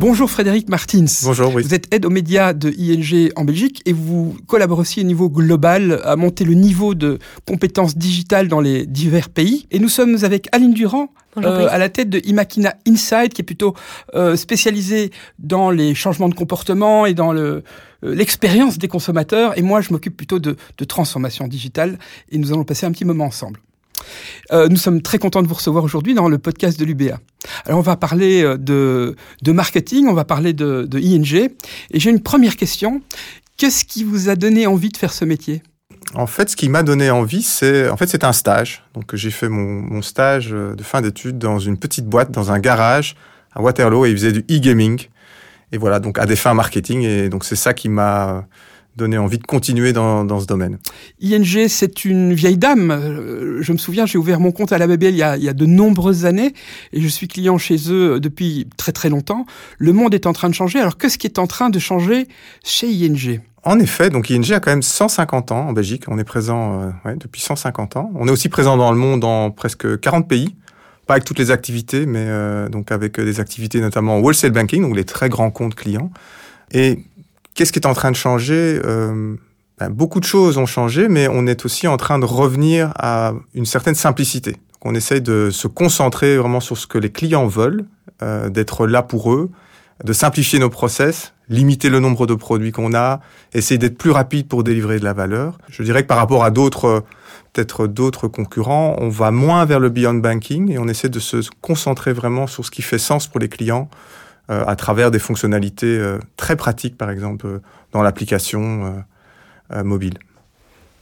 Bonjour Frédéric Martins. Bonjour, oui. Vous êtes aide aux médias de ING en Belgique et vous collaborez aussi au niveau global à monter le niveau de compétences digitales dans les divers pays. Et nous sommes avec Aline Durand, euh, à la tête de Imakina Inside, qui est plutôt euh, spécialisée dans les changements de comportement et dans le euh, l'expérience des consommateurs. Et moi, je m'occupe plutôt de, de transformation digitale. Et nous allons passer un petit moment ensemble. Euh, nous sommes très contents de vous recevoir aujourd'hui dans le podcast de l'UBA. Alors on va parler euh, de, marketing, on va parler de, de ING. Et j'ai une première question. Qu'est-ce qui vous a donné envie de faire ce métier? En fait, ce qui m'a donné envie, c'est en fait un stage. Donc j'ai fait mon, stage de fin d'études dans une petite boîte, dans un garage à Waterloo, et ils faisaient du e-gaming. Et voilà, donc à des fins marketing. Et donc c'est ça qui m'a donné envie de continuer dans, dans ce domaine. ING, c'est une vieille dame. Euh, je me souviens, j'ai ouvert mon compte à la BBL il y, a, il y a de nombreuses années et je suis client chez eux depuis très très longtemps. Le monde est en train de changer. Alors qu'est-ce qui est en train de changer chez ING en effet, donc ING a quand même 150 ans en Belgique. On est présent euh, ouais, depuis 150 ans. On est aussi présent dans le monde dans presque 40 pays pas avec toutes les activités, mais euh, donc avec des activités notamment wholesale banking, donc les très grands comptes clients. Et Qu'est-ce qui est en train de changer? Euh, ben, Beaucoup de choses ont changé, mais on est aussi en train de revenir à une certaine simplicité. On essaye de se concentrer vraiment sur ce que les clients veulent, euh, d'être là pour eux, de simplifier nos process, limiter le nombre de produits qu'on a, essayer d'être plus rapide pour délivrer de la valeur. Je dirais que par rapport à d'autres peut-être d'autres concurrents, on va moins vers le beyond banking et on essaie de se concentrer vraiment sur ce qui fait sens pour les clients euh, à travers des fonctionnalités euh, très pratiques, par exemple, euh, dans l'application mobile.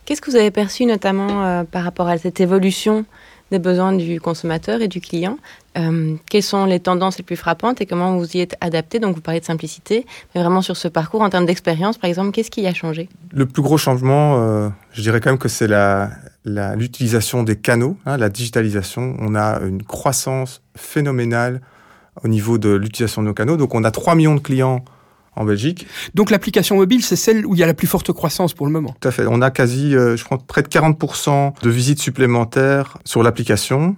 Qu'est-ce que vous avez perçu notamment par rapport à cette évolution des besoins du consommateur et du client Quelles sont les tendances les plus frappantes et comment vous y êtes adapté? Donc vous parlez de simplicité, mais vraiment sur ce parcours, en termes d'expérience, par exemple, qu'est-ce qui a changé? Le plus gros changement, je dirais quand même que c'est l'utilisation la, des canaux, hein, la digitalisation. On a une croissance phénoménale au niveau de l'utilisation de nos canaux. Donc on a 3 millions de clients en Belgique. Donc l'application mobile, c'est celle où il y a la plus forte croissance pour le moment. Tout à fait. On a quasi, euh, je crois, près de 40% de visites supplémentaires sur l'application.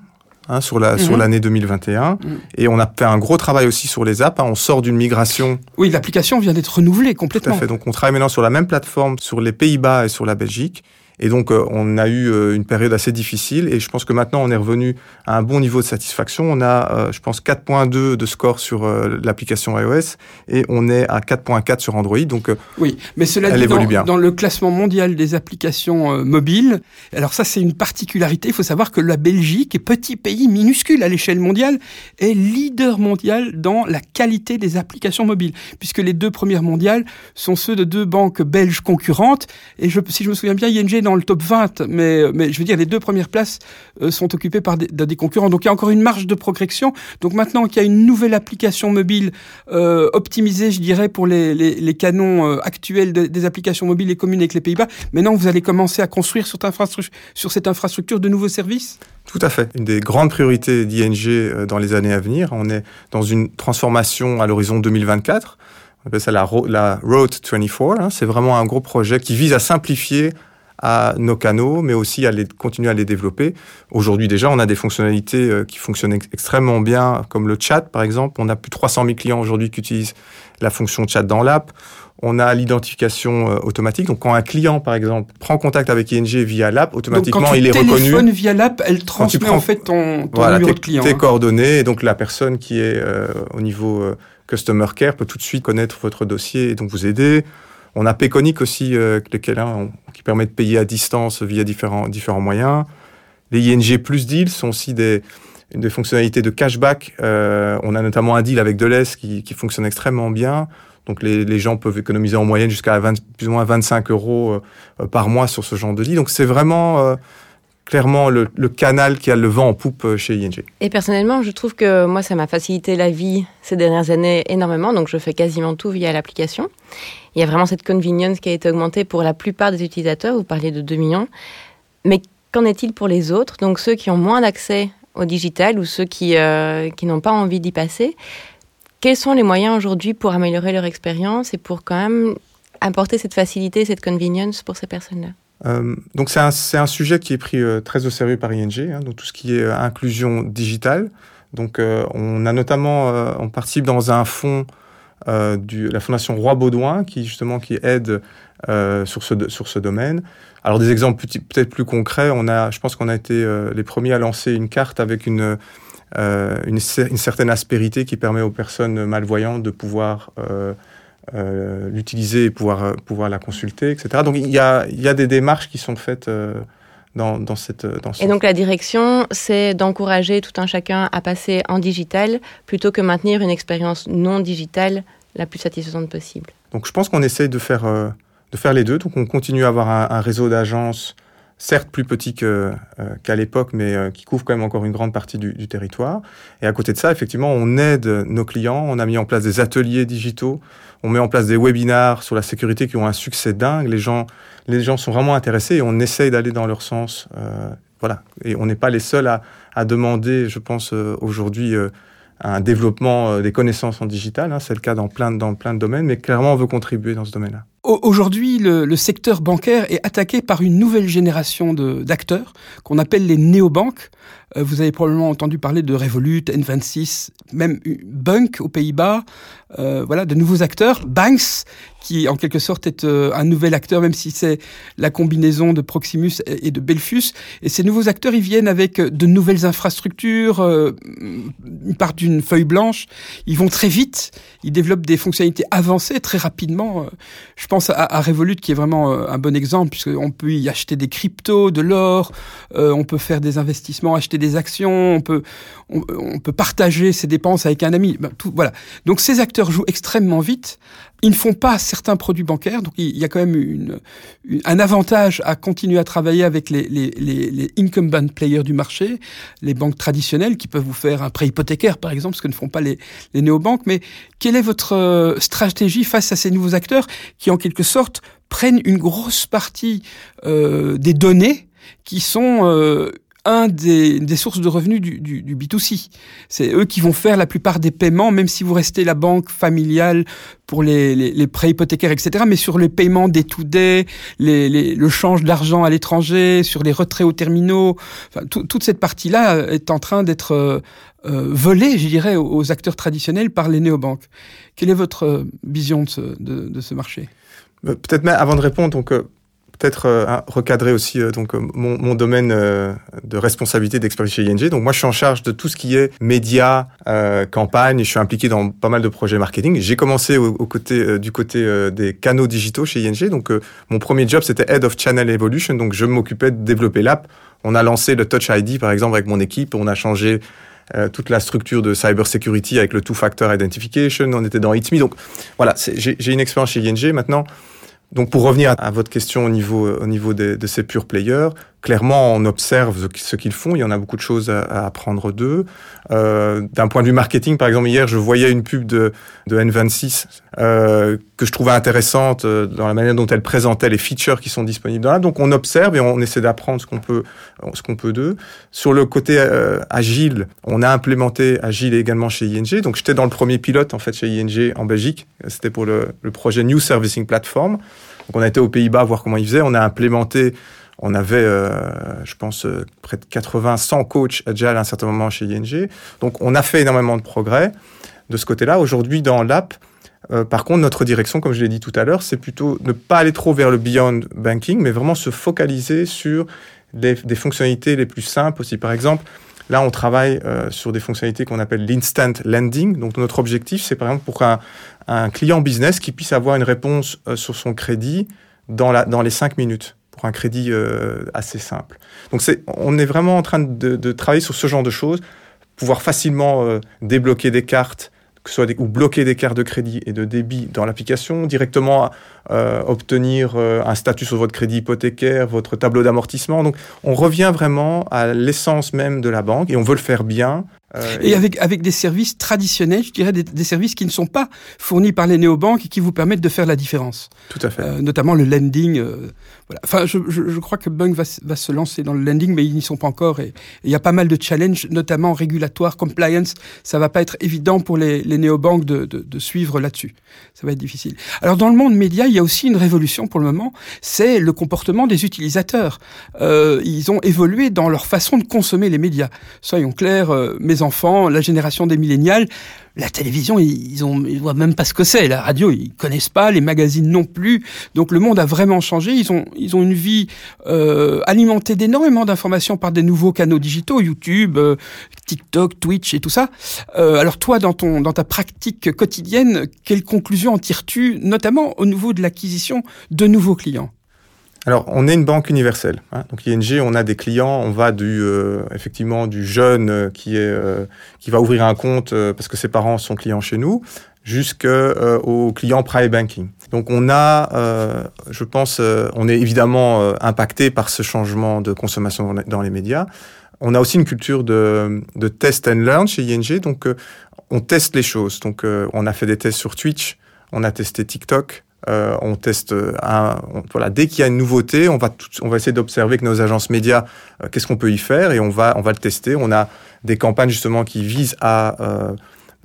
Hein, sur la sur mhm. l'année 2021 mhm. et on a fait un gros travail aussi sur les apps. Hein. On sort d'une migration. Oui, l'application vient d'être renouvelée complètement. Tout à fait. Donc on travaille maintenant sur la même plateforme sur les Pays-Bas et sur la Belgique et donc, euh, on a eu euh, une période assez difficile et je pense que maintenant, on est revenu à un bon niveau de satisfaction. On a, euh, je pense, 4.2 de score sur l'application iOS et on est à 4.4 sur Android. Donc, oui, mais cela elle dit, évolue dans, bien. dans le classement mondial des applications mobiles, alors ça, c'est une particularité. Il faut savoir que la Belgique, est petit pays minuscule à l'échelle mondiale, est leader mondial dans la qualité des applications mobiles, puisque les deux premières mondiales sont ceux de deux banques belges concurrentes. Et je, si je me souviens bien, ING dans le top 20, mais, mais je veux dire, les deux premières places euh, sont occupées par des, concurrents. Donc il y a encore une marge de progression. Donc maintenant qu'il y a une nouvelle application mobile euh, optimisée, je dirais, pour les, canons euh, actuels des applications mobiles et communes avec les Pays-Bas, maintenant vous allez commencer à construire sur, sur cette infrastructure de nouveaux services? Tout à fait. Une des grandes priorités d'ING dans les années à venir. On est dans une transformation à l'horizon 2024. On appelle ça la, la Road 24. Hein. C'est vraiment un gros projet qui vise à simplifier à nos canaux, mais aussi à les, continuer à les développer. Aujourd'hui déjà, on a des fonctionnalités euh, qui fonctionnent extrêmement bien, comme le chat par exemple. On a plus de 300 000 clients aujourd'hui qui utilisent la fonction chat dans l'app. On a l'identification euh, automatique. Donc, quand un client, par exemple, prend contact avec ING via l'app, automatiquement, il est reconnu. Quand tu via l'app, elle transmet en fait ton, ton numéro de client. Tes hein. coordonnées. Et donc, la personne qui est euh, au niveau Customer Care peut tout de suite connaître votre dossier et donc vous aider. On a Payconic aussi, euh, qui permet de payer à distance via différents, moyens. Les ING Plus Deals sont aussi des, fonctionnalités de cashback. Euh, on a notamment un deal avec Deleuze qui, fonctionne extrêmement bien. Donc les, gens peuvent économiser en moyenne jusqu'à plus ou moins 25 euros euh, par mois sur ce genre de deal. Donc c'est vraiment clairement le, le, canal qui a le vent en poupe chez ING. Et personnellement, je trouve que moi, ça m'a facilité la vie ces dernières années énormément. Donc je fais quasiment tout via l'application. Il y a vraiment cette convenience qui a été augmentée pour la plupart des utilisateurs. Vous parlez de 2 millions. Mais qu'en est-il pour les autres? Donc ceux qui ont moins d'accès au digital ou ceux qui, euh, qui n'ont pas envie d'y passer. Quels sont les moyens aujourd'hui pour améliorer leur expérience et pour quand même apporter cette facilité, cette convenience pour ces personnes-là? Euh, donc c'est un, un, sujet qui est pris euh, très au sérieux par ING, hein, donc tout ce qui est inclusion digitale. Donc on a notamment, on participe dans un fonds euh, la Fondation Roi Baudouin qui justement qui aide euh, sur ce sur ce domaine. Alors des exemples peut-être plus concrets, on a, je pense qu'on a été euh, les premiers à lancer une carte avec une euh, une, certaine aspérité qui permet aux personnes malvoyantes de pouvoir l'utiliser et pouvoir, pouvoir la consulter, etc. Donc il y a, y a des démarches qui sont faites dans, dans, cette, dans ce... Et donc la direction, c'est d'encourager tout un chacun à passer en digital plutôt que maintenir une expérience non digitale la plus satisfaisante possible. Donc je pense qu'on essaye de faire, de faire les deux. Donc on continue à avoir un, réseau d'agences certes plus petit euh, qu'à l'époque, mais euh, qui couvre quand même encore une grande partie du, territoire. Et à côté de ça, effectivement, on aide nos clients. On a mis en place des ateliers digitaux. On met en place des webinars sur la sécurité qui ont un succès dingue. Les gens, les gens sont vraiment intéressés et on essaye d'aller dans leur sens. Euh, voilà. Et on n'est pas les seuls à, demander, je pense, aujourd'hui, un développement des connaissances en digital. Hein. C'est le cas dans plein, dans plein de domaines, mais clairement, on veut contribuer dans ce domaine-là. Aujourd'hui, le, le, secteur bancaire est attaqué par une nouvelle génération d'acteurs qu'on appelle les néobanques. Euh, vous avez probablement entendu parler de Revolut, N26, même Bunk aux Pays-Bas. Euh, voilà, de nouveaux acteurs. Banks, qui en quelque sorte est euh, un nouvel acteur, même si c'est la combinaison de Proximus et de Belfus. Et ces nouveaux acteurs, ils viennent avec de nouvelles infrastructures, euh, ils partent d'une feuille blanche, ils vont très vite, ils développent des fonctionnalités avancées très rapidement. Je pense à, à Revolut, qui est vraiment un bon exemple, puisqu'on peut y acheter des cryptos, de l'or, on peut faire des investissements, acheter des actions, on peut, on, peut partager ses dépenses avec un ami. Ben, voilà. Donc ces acteurs jouent extrêmement vite. Ils ne font pas certains produits bancaires, donc il y a quand même une, un avantage à continuer à travailler avec les, les, les, les, incumbent players du marché, les banques traditionnelles qui peuvent vous faire un prêt hypothécaire par exemple, ce que ne font pas les, les néobanques. Mais quelle est votre euh, stratégie face à ces nouveaux acteurs qui en quelque sorte prennent une grosse partie euh, des données qui sont euh, un des, sources de revenus du, du, du B2C. C'est eux qui vont faire la plupart des paiements, même si vous restez la banque familiale pour les, les, prêts hypothécaires, etc. Mais sur les paiements des to day, les, le change d'argent à l'étranger, sur les retraits aux terminaux, enfin, toute cette partie-là est en train d'être euh, euh, volée, je dirais, aux, acteurs traditionnels par les néobanques. Quelle est votre euh, vision de ce, de ce marché? Peut-être avant de répondre, donc peut-être euh, recadrer aussi euh, donc euh, mon, mon, domaine euh, de responsabilité d'expertise chez ING. Donc moi, je suis en charge de tout ce qui est médias, euh, campagne. Je suis impliqué dans pas mal de projets marketing. J'ai commencé au, au côté euh, du côté des canaux digitaux chez ING. Donc mon premier job, c'était Head of Channel Evolution. Donc je m'occupais de développer l'app. On a lancé le Touch ID par exemple avec mon équipe. On a changé toute la structure de cyber security avec le two-factor identification. On était dans It's Me. Donc voilà, j'ai une expérience chez ING maintenant. Donc pour revenir à, votre question au niveau, au niveau de ces pure players, clairement on observe ce qu'ils font, il y en a beaucoup de choses à, apprendre d'eux. Euh, D'un point de vue marketing, par exemple hier je voyais une pub de, de N26 euh, que je trouvais intéressante euh, dans la manière dont elle présentait les features qui sont disponibles dans l'app. Donc on observe et on essaie d'apprendre ce qu'on peut, ce qu'on peut d'eux. Sur le côté euh, agile, on a implémenté agile également chez ING. Donc j'étais dans le premier pilote en fait chez ING en Belgique. C'était pour le, le projet New Servicing Platform. Donc on a été aux Pays-Bas voir comment ils faisaient. On a implémenté, on avait, euh, je pense, euh, près de 80, 100 coachs agile à un certain moment chez ING. Donc on a fait énormément de progrès de ce côté-là. Aujourd'hui, dans l'app, euh, par contre, notre direction, comme je l'ai dit tout à l'heure, c'est plutôt ne pas aller trop vers le beyond banking, mais vraiment se focaliser sur des fonctionnalités les plus simples aussi. Par exemple, Là, on travaille euh, sur des fonctionnalités qu'on appelle l'instant lending. Donc, notre objectif, c'est par exemple pour un, un, client business qui puisse avoir une réponse euh, sur son crédit dans, la, dans les cinq minutes un crédit euh, assez simple. Donc, on est vraiment en train de, travailler sur ce genre de choses, pouvoir facilement euh, débloquer des cartes, ou bloquer des cartes de crédit et de débit dans l'application, directement euh, obtenir un statut sur votre crédit hypothécaire, votre tableau d'amortissement. Donc on revient vraiment à l'essence même de la banque et on veut le faire bien. Euh, et, et avec, avec des services traditionnels, je dirais des, des, services qui ne sont pas fournis par les néobanques et qui vous permettent de faire la différence. Tout à fait. Euh, notamment le lending. Euh, voilà. Enfin, je, je, je, crois que Bunk va, va se lancer dans le lending, mais ils n'y sont pas encore. Et il y a pas mal de challenges, notamment régulatoires, compliance. Ça va pas être évident pour les, les néobanques de, de, de suivre là-dessus. Ça va être difficile. Alors dans le monde média, il y a aussi une révolution pour le moment. C'est le comportement des utilisateurs. Ils ont évolué dans leur façon de consommer les médias. Soyons clairs, euh, des enfants, la génération des millénials, la télévision, ils ont, ils voient même pas ce que c'est. La radio, ils connaissent pas, les magazines non plus. Donc le monde a vraiment changé. Ils ont, ils ont une vie euh, alimentée d'énormément d'informations par des nouveaux canaux digitaux, YouTube, euh, TikTok, Twitch et tout ça. Euh, alors toi, dans ton, dans ta pratique quotidienne, quelles conclusions en tires-tu, notamment au niveau de l'acquisition de nouveaux clients? Alors, on est une banque universelle. Hein. Donc, ING, on a des clients. On va du euh, effectivement du jeune euh, qui est euh, qui va ouvrir un compte parce que ses parents sont clients chez nous, jusqu'au client private banking. Donc, on a, je pense, on est évidemment impacté par ce changement de consommation dans les médias. On a aussi une culture de, de test and learn chez ING. Donc, on teste les choses. Donc, on a fait des tests sur Twitch. On a testé TikTok. Euh, on teste un, voilà, dès qu'il y a une nouveauté, on va, on va essayer d'observer avec nos agences médias euh, qu'est-ce qu'on peut y faire et on va, on va le tester. On a des campagnes justement qui visent à, euh,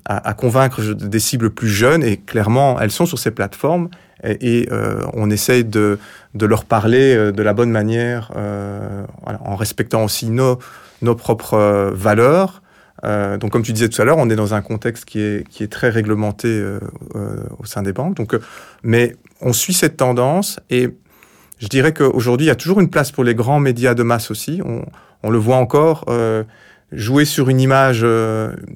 à, convaincre des cibles plus jeunes et clairement, elles sont sur ces plateformes et, et on essaye de, de, leur parler de la bonne manière voilà, en respectant aussi nos, nos propres valeurs euh, donc, comme tu disais tout à l'heure, on est dans un contexte qui est, qui est très réglementé euh, euh, au sein des banques. Donc, mais on suit cette tendance et je dirais qu'aujourd'hui, il y a toujours une place pour les grands médias de masse aussi. On, le voit encore. jouer sur une image,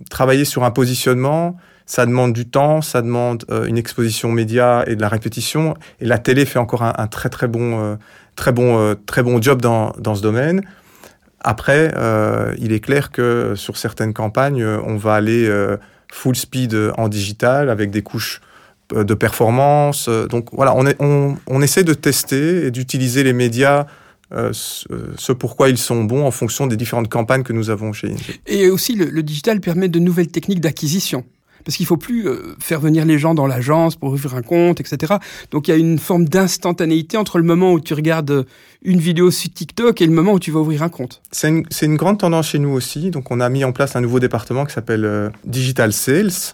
travailler sur un positionnement, ça demande du temps, ça demande une exposition média et de la répétition. Et la télé fait encore un, un très très bon, très bon, très bon job dans, dans ce domaine. Après, euh, il est clair que sur certaines campagnes, euh, on va aller euh, full speed en digital avec des couches de performance. Donc voilà, on, essaie de tester et d'utiliser les médias ce, pourquoi ils sont bons en fonction des différentes campagnes que nous avons chez Et aussi, le digital permet de nouvelles techniques d'acquisition parce qu'il faut plus euh, faire venir les gens dans l'agence pour ouvrir un compte, etc. Donc il y a une forme d'instantanéité entre le moment où tu regardes euh, une vidéo sur TikTok et le moment où tu vas ouvrir un compte. C'est une, grande tendance chez nous aussi. Donc on a mis en place un nouveau département qui s'appelle euh, Digital Sales.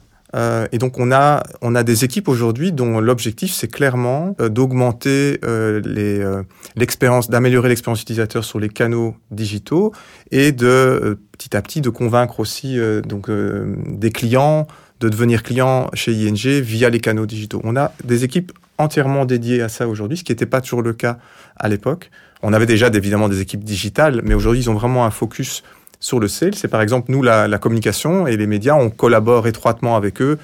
Et donc on a des équipes aujourd'hui dont l'objectif c'est clairement d'augmenter l'expérience, d'améliorer l'expérience utilisateur sur les canaux digitaux et de petit à petit de convaincre aussi donc des clients de devenir client chez ING via les canaux digitaux. On a des équipes entièrement dédiées à ça aujourd'hui, ce qui n'était pas toujours le cas à l'époque. On avait déjà évidemment des équipes digitales, mais aujourd'hui, ils ont vraiment un focus sur le sales. C'est par exemple, nous, la, communication et les médias, on collabore étroitement avec eux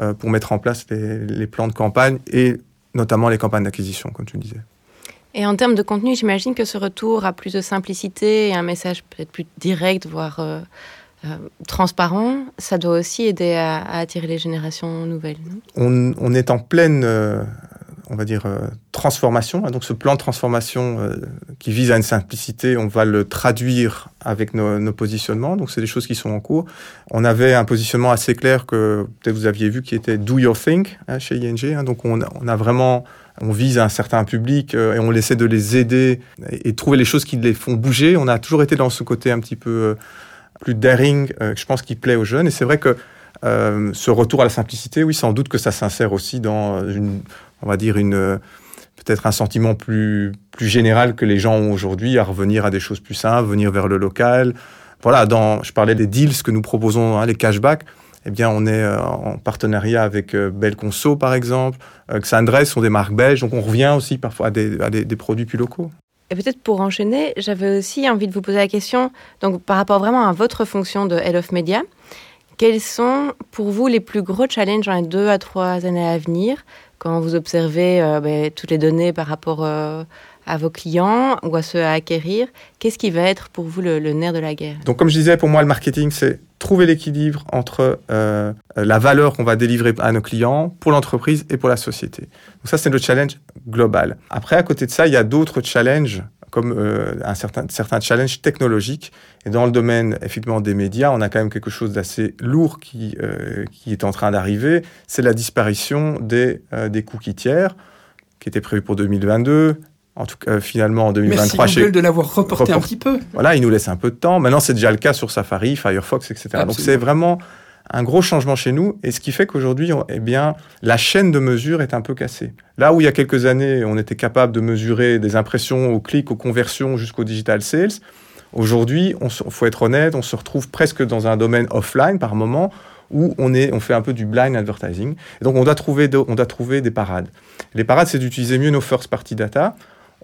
euh, pour mettre en place les, les, plans de campagne et notamment les campagnes d'acquisition, comme tu le disais. Et en termes de contenu, j'imagine que ce retour à plus de simplicité et un message peut-être plus direct, voire... Euh euh, transparent, ça doit aussi aider à, attirer les générations nouvelles. On, est en pleine, euh, on va dire, euh, transformation. Donc ce plan de transformation qui vise à une simplicité, on va le traduire avec nos, positionnements. Donc c'est des choses qui sont en cours. On avait un positionnement assez clair que peut-être vous aviez vu qui était Do Your Thing hein, chez ING. Hein. Donc on, on, a vraiment on vise un certain public et on essaie de les aider et, trouver les choses qui les font bouger. On a toujours été dans ce côté un petit peu plus daring, euh, je pense, qui plaît aux jeunes. Et c'est vrai que euh, ce retour à la simplicité, oui, sans doute que ça s'insère aussi dans une, on va dire, une peut-être un sentiment plus, plus général que les gens ont aujourd'hui à revenir à des choses plus simples, venir vers le local. Voilà, dans, je parlais des deals que nous proposons, hein, les cashbacks. Eh bien, on est euh, en partenariat avec euh, Belconso, par exemple. Euh, Xandres sont des marques belges, donc on revient aussi parfois à des produits plus locaux. Et peut-être pour enchaîner, j'avais aussi envie de vous poser la question, donc par rapport vraiment à votre fonction de Head of Media, quels sont pour vous les plus gros challenges dans les deux à trois années à venir quand vous observez euh, ben, toutes les données par rapport euh, à vos clients ou à ceux à acquérir Qu'est-ce qui va être pour vous le, nerf de la guerre? Donc comme je disais, pour moi, le marketing, c'est trouver l'équilibre entre euh, la valeur qu'on va délivrer à nos clients pour l'entreprise et pour la société. Donc ça, c'est le challenge global. Après, à côté de ça, il y a d'autres challenges comme euh, un certain, certains challenges technologiques. Et dans le domaine, effectivement, des médias, on a quand même quelque chose d'assez lourd qui, euh, qui est en train d'arriver. C'est la disparition des, euh, des cookies tiers, qui était prévu pour 2022. En tout cas, finalement, en 2023... Merci Google de l'avoir reporté Report... un petit peu. Voilà, il nous laisse un peu de temps. Maintenant, c'est déjà le cas sur Safari, Firefox, etc. Absolument. Donc, c'est vraiment un gros changement chez nous, et ce qui fait qu'aujourd'hui, eh bien, la chaîne de mesure est un peu cassée. Là où il y a quelques années, on était capable de mesurer des impressions au clic, aux conversions jusqu'au digital sales, Aujourd'hui, il faut être honnête, on se retrouve presque dans un domaine offline par moment où on, est, on fait un peu du blind advertising. Et donc, on doit, trouver on doit trouver des parades. Les parades, c'est d'utiliser mieux nos first party data.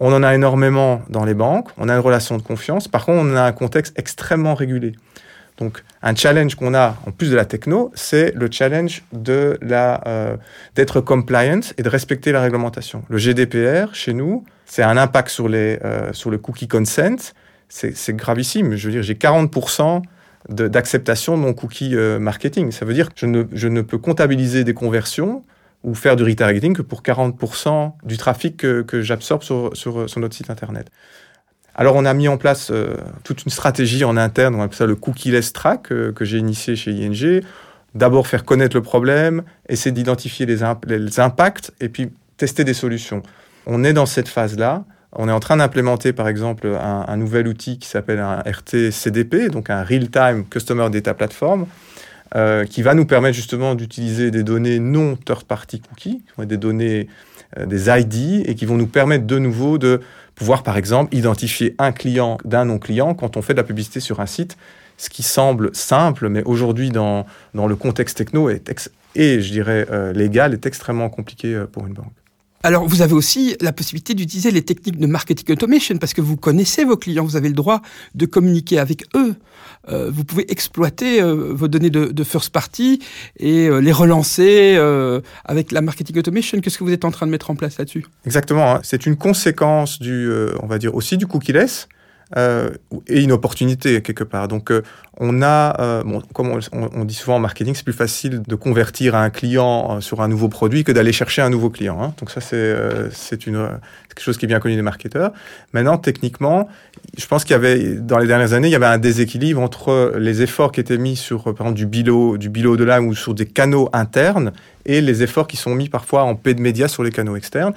On en a énormément dans les banques, on a une relation de confiance. Par contre, on a un contexte extrêmement régulé. Donc, un challenge qu'on a, en plus de la techno, c'est le challenge de la, euh, d'être compliant et de respecter la réglementation. Le GDPR, chez nous, c'est un impact sur, les, euh, sur le cookie consent. C'est gravissime. Je veux dire, j'ai 40% d'acceptation de, mon cookie euh, marketing. Ça veut dire que je ne, je ne peux comptabiliser des conversions ou faire du retargeting que pour 40% du trafic que, que j'absorbe sur, sur, sur, notre site Internet. Alors on a mis en place euh, toute une stratégie en interne, on appelle ça le cookie-less track euh, que j'ai initié chez ING. D'abord faire connaître le problème, essayer d'identifier les, impacts et puis tester des solutions. On est dans cette phase-là. On est en train d'implémenter par exemple un, un, nouvel outil qui s'appelle un RT CDP, donc un Real-Time Customer Data Platform, euh, qui va nous permettre justement d'utiliser des données non third-party cookies, des données, euh, des ID, et qui vont nous permettre de nouveau de pouvoir, par exemple, identifier un client d'un non-client quand on fait de la publicité sur un site, ce qui semble simple, mais aujourd'hui, dans, dans le contexte techno est et, je dirais, euh, légal, est extrêmement compliqué euh, pour une banque. Alors, vous avez aussi la possibilité d'utiliser les techniques de marketing automation parce que vous connaissez vos clients, vous avez le droit de communiquer avec eux. Euh, vous pouvez exploiter euh, vos données de, first party et euh, les relancer euh, avec la marketing automation. Qu'est-ce que vous êtes en train de mettre en place là-dessus? Exactement. Hein. C'est une conséquence du, on va dire aussi du cookie-less. Euh, et une opportunité quelque part. Donc, euh, on a, euh, bon, comme on, on, dit souvent en marketing, c'est plus facile de convertir un client euh, sur un nouveau produit que d'aller chercher un nouveau client. Hein. Donc ça, c'est euh, c'est une quelque chose qui est bien connu des marketeurs. Maintenant, techniquement, je pense qu'il y avait dans les dernières années, il y avait un déséquilibre entre les efforts qui étaient mis sur, par exemple, du bilo, du bilo de l'âme ou sur des canaux internes et les efforts qui sont mis parfois en paid média sur les canaux externes.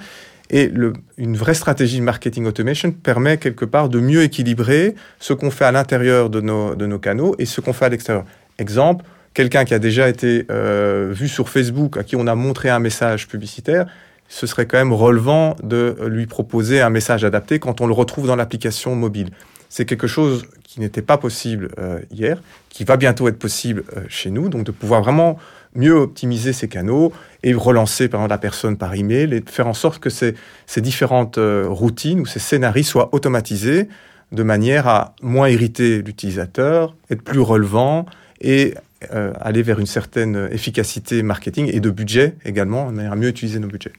Et une vraie stratégie marketing automation permet quelque part de mieux équilibrer ce qu'on fait à l'intérieur de nos, de nos canaux et ce qu'on fait à l'extérieur. Exemple, quelqu'un qui a déjà été euh, vu sur Facebook, à qui on a montré un message publicitaire, ce serait quand même relevant de lui proposer un message adapté quand on le retrouve dans l'application mobile. C'est quelque chose qui n'était pas possible euh, hier, qui va bientôt être possible euh, chez nous, donc de pouvoir vraiment mieux optimiser ces canaux et relancer par exemple, la personne par email et faire en sorte que ces, ces différentes euh, routines ou ces scénarios soient automatisés de manière à moins irriter l'utilisateur, être plus relevant et euh, aller vers une certaine efficacité marketing et de budget également, de manière à mieux utiliser nos budgets.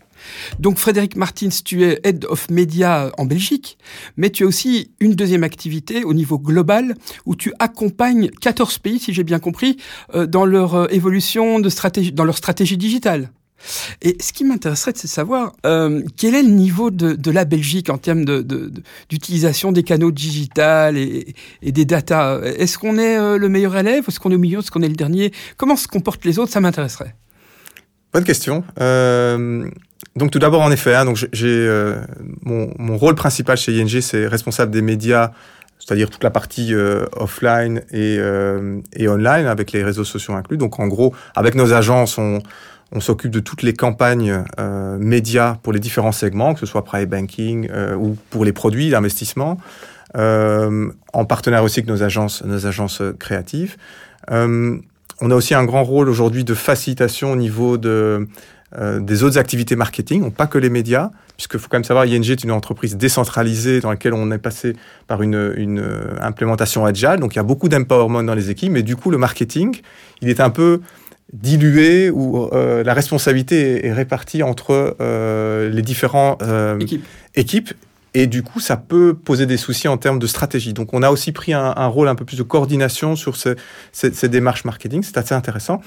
Donc Frédéric Martins, tu es Head of Media en Belgique, mais tu as aussi une deuxième activité au niveau global où tu accompagnes 14 pays, si j'ai bien compris, euh, dans leur euh, évolution de stratégie, dans leur stratégie digitale. Et ce qui m'intéresserait, c'est de savoir euh, quel est le niveau de, la Belgique en termes d'utilisation de, de, des canaux digitales et, des datas. Est-ce qu'on est euh, le meilleur élève? Est-ce qu'on est au milieu? Est-ce qu'on est le dernier? Comment se comportent les autres? Ça m'intéresserait. Bonne question. Euh, donc tout d'abord, en effet, hein, donc j'ai mon, rôle principal chez ING, c'est responsable des médias, c'est-à-dire toute la partie offline et, et, online, avec les réseaux sociaux inclus. Donc en gros, avec nos agences, on, on s'occupe de toutes les campagnes euh, médias pour les différents segments, que ce soit private banking ou pour les produits d'investissement, en partenaire aussi avec nos agences, nos agences créatives. On a aussi un grand rôle aujourd'hui de facilitation au niveau de, euh, des autres activités marketing, pas que les médias, puisqu'il faut quand même savoir, ING est une entreprise décentralisée dans laquelle on est passé par une, une euh, implémentation agile, donc il y a beaucoup d'empowerment dans les équipes, mais du coup le marketing, il est un peu dilué ou euh, la responsabilité est, répartie entre euh, les différents euh, équipes. équipes et du coup, ça peut poser des soucis en termes de stratégie. Donc, on a aussi pris un, un rôle un peu plus de coordination sur ce, ces, ces, démarches marketing. C'est assez intéressant.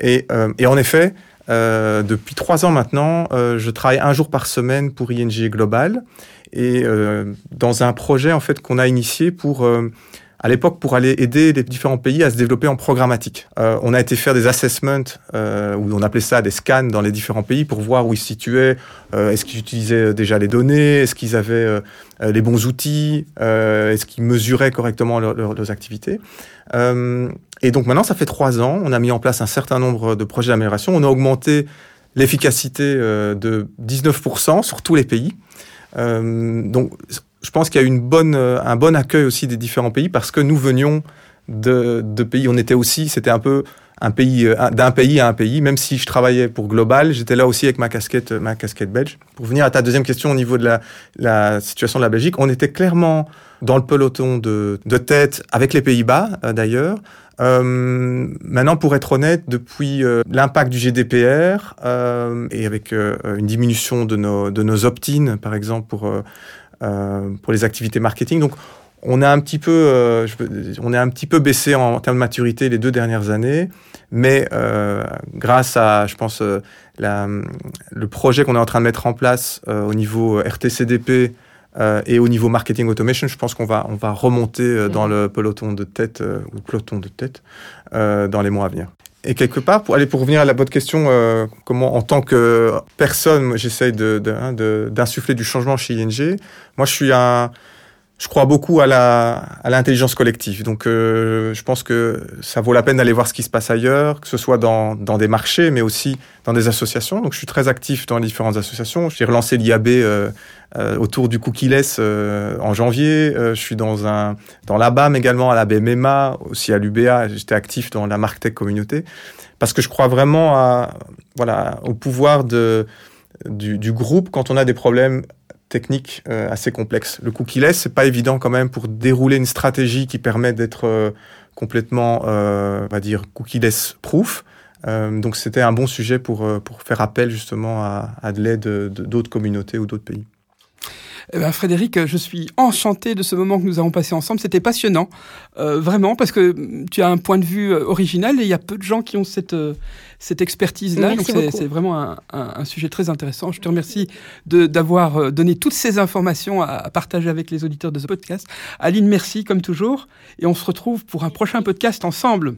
Et, euh, et en effet, euh, depuis trois ans maintenant, euh, je travaille un jour par semaine pour ING Global et euh, dans un projet en fait qu'on a initié pour euh, à l'époque pour aller aider les différents pays à se développer en programmatique. Euh, on a été faire des assessments, euh, on appelait ça des scans dans les différents pays pour voir où ils se situaient, euh, est-ce qu'ils utilisaient déjà les données, est-ce qu'ils avaient euh, les bons outils, est-ce qu'ils mesuraient correctement leur, leur, leurs activités. Et donc maintenant, ça fait trois ans, on a mis en place un certain nombre de projets d'amélioration, on a augmenté l'efficacité de 19% sur tous les pays. donc je pense qu'il y a bonne, un bon accueil aussi des différents pays parce que nous venions de, pays, on était aussi, c'était un peu un pays d'un pays à un pays. Même si je travaillais pour Global, j'étais là aussi avec ma casquette, ma casquette belge. Pour venir à ta deuxième question au niveau de la, situation de la Belgique, on était clairement dans le peloton de, tête avec les Pays-Bas d'ailleurs. Euh, maintenant, pour être honnête, depuis euh, l'impact du GDPR euh, et avec euh, une diminution de nos, de nos opt-in, par exemple, pour, euh, pour les activités marketing, donc on a un petit peu, on est un petit peu baissé en, en, termes de maturité les deux dernières années, mais grâce à, je pense, la, le projet qu'on est en train de mettre en place au niveau RTCDP, euh, et au niveau marketing automation, je pense qu'on va, on va remonter euh, dans le peloton de tête, euh, ou peloton de tête, euh, dans les mois à venir. Et quelque part, pour aller pour revenir à la bonne question, euh, comment en tant que personne, j'essaye de, hein, d'insuffler de, du changement chez ING. Moi, je suis un, je crois beaucoup à la à l'intelligence collective. Donc, euh, je pense que ça vaut la peine d'aller voir ce qui se passe ailleurs, que ce soit dans, dans des marchés, mais aussi dans des associations. Donc, je suis très actif dans les différentes associations. J'ai relancé l'IAB euh, euh, autour du cookie-less euh, en janvier. Euh, je suis dans un dans l'ABAM également, à la BMMA, aussi à l'UBA. J'étais actif dans la MarkTech communauté parce que je crois vraiment à voilà au pouvoir de du, du groupe quand on a des problèmes techniques euh, assez complexes. Le cookie-less, c'est pas évident quand même pour dérouler une stratégie qui permet d'être euh, complètement, euh, on va dire, cookie-less proof. Euh, donc c'était un bon sujet pour, pour faire appel justement à, à de l'aide d'autres communautés ou d'autres pays. Eh ben, Frédéric, je suis enchanté de ce moment que nous avons passé ensemble. C'était passionnant, euh, vraiment, parce que tu as un point de vue euh, original et il y a peu de gens qui ont cette, euh, cette expertise-là. Donc c'est vraiment un, un, un, sujet très intéressant. Je te remercie d'avoir euh, donné toutes ces informations à, à, partager avec les auditeurs de ce podcast. Aline, merci comme toujours. Et on se retrouve pour un prochain podcast ensemble.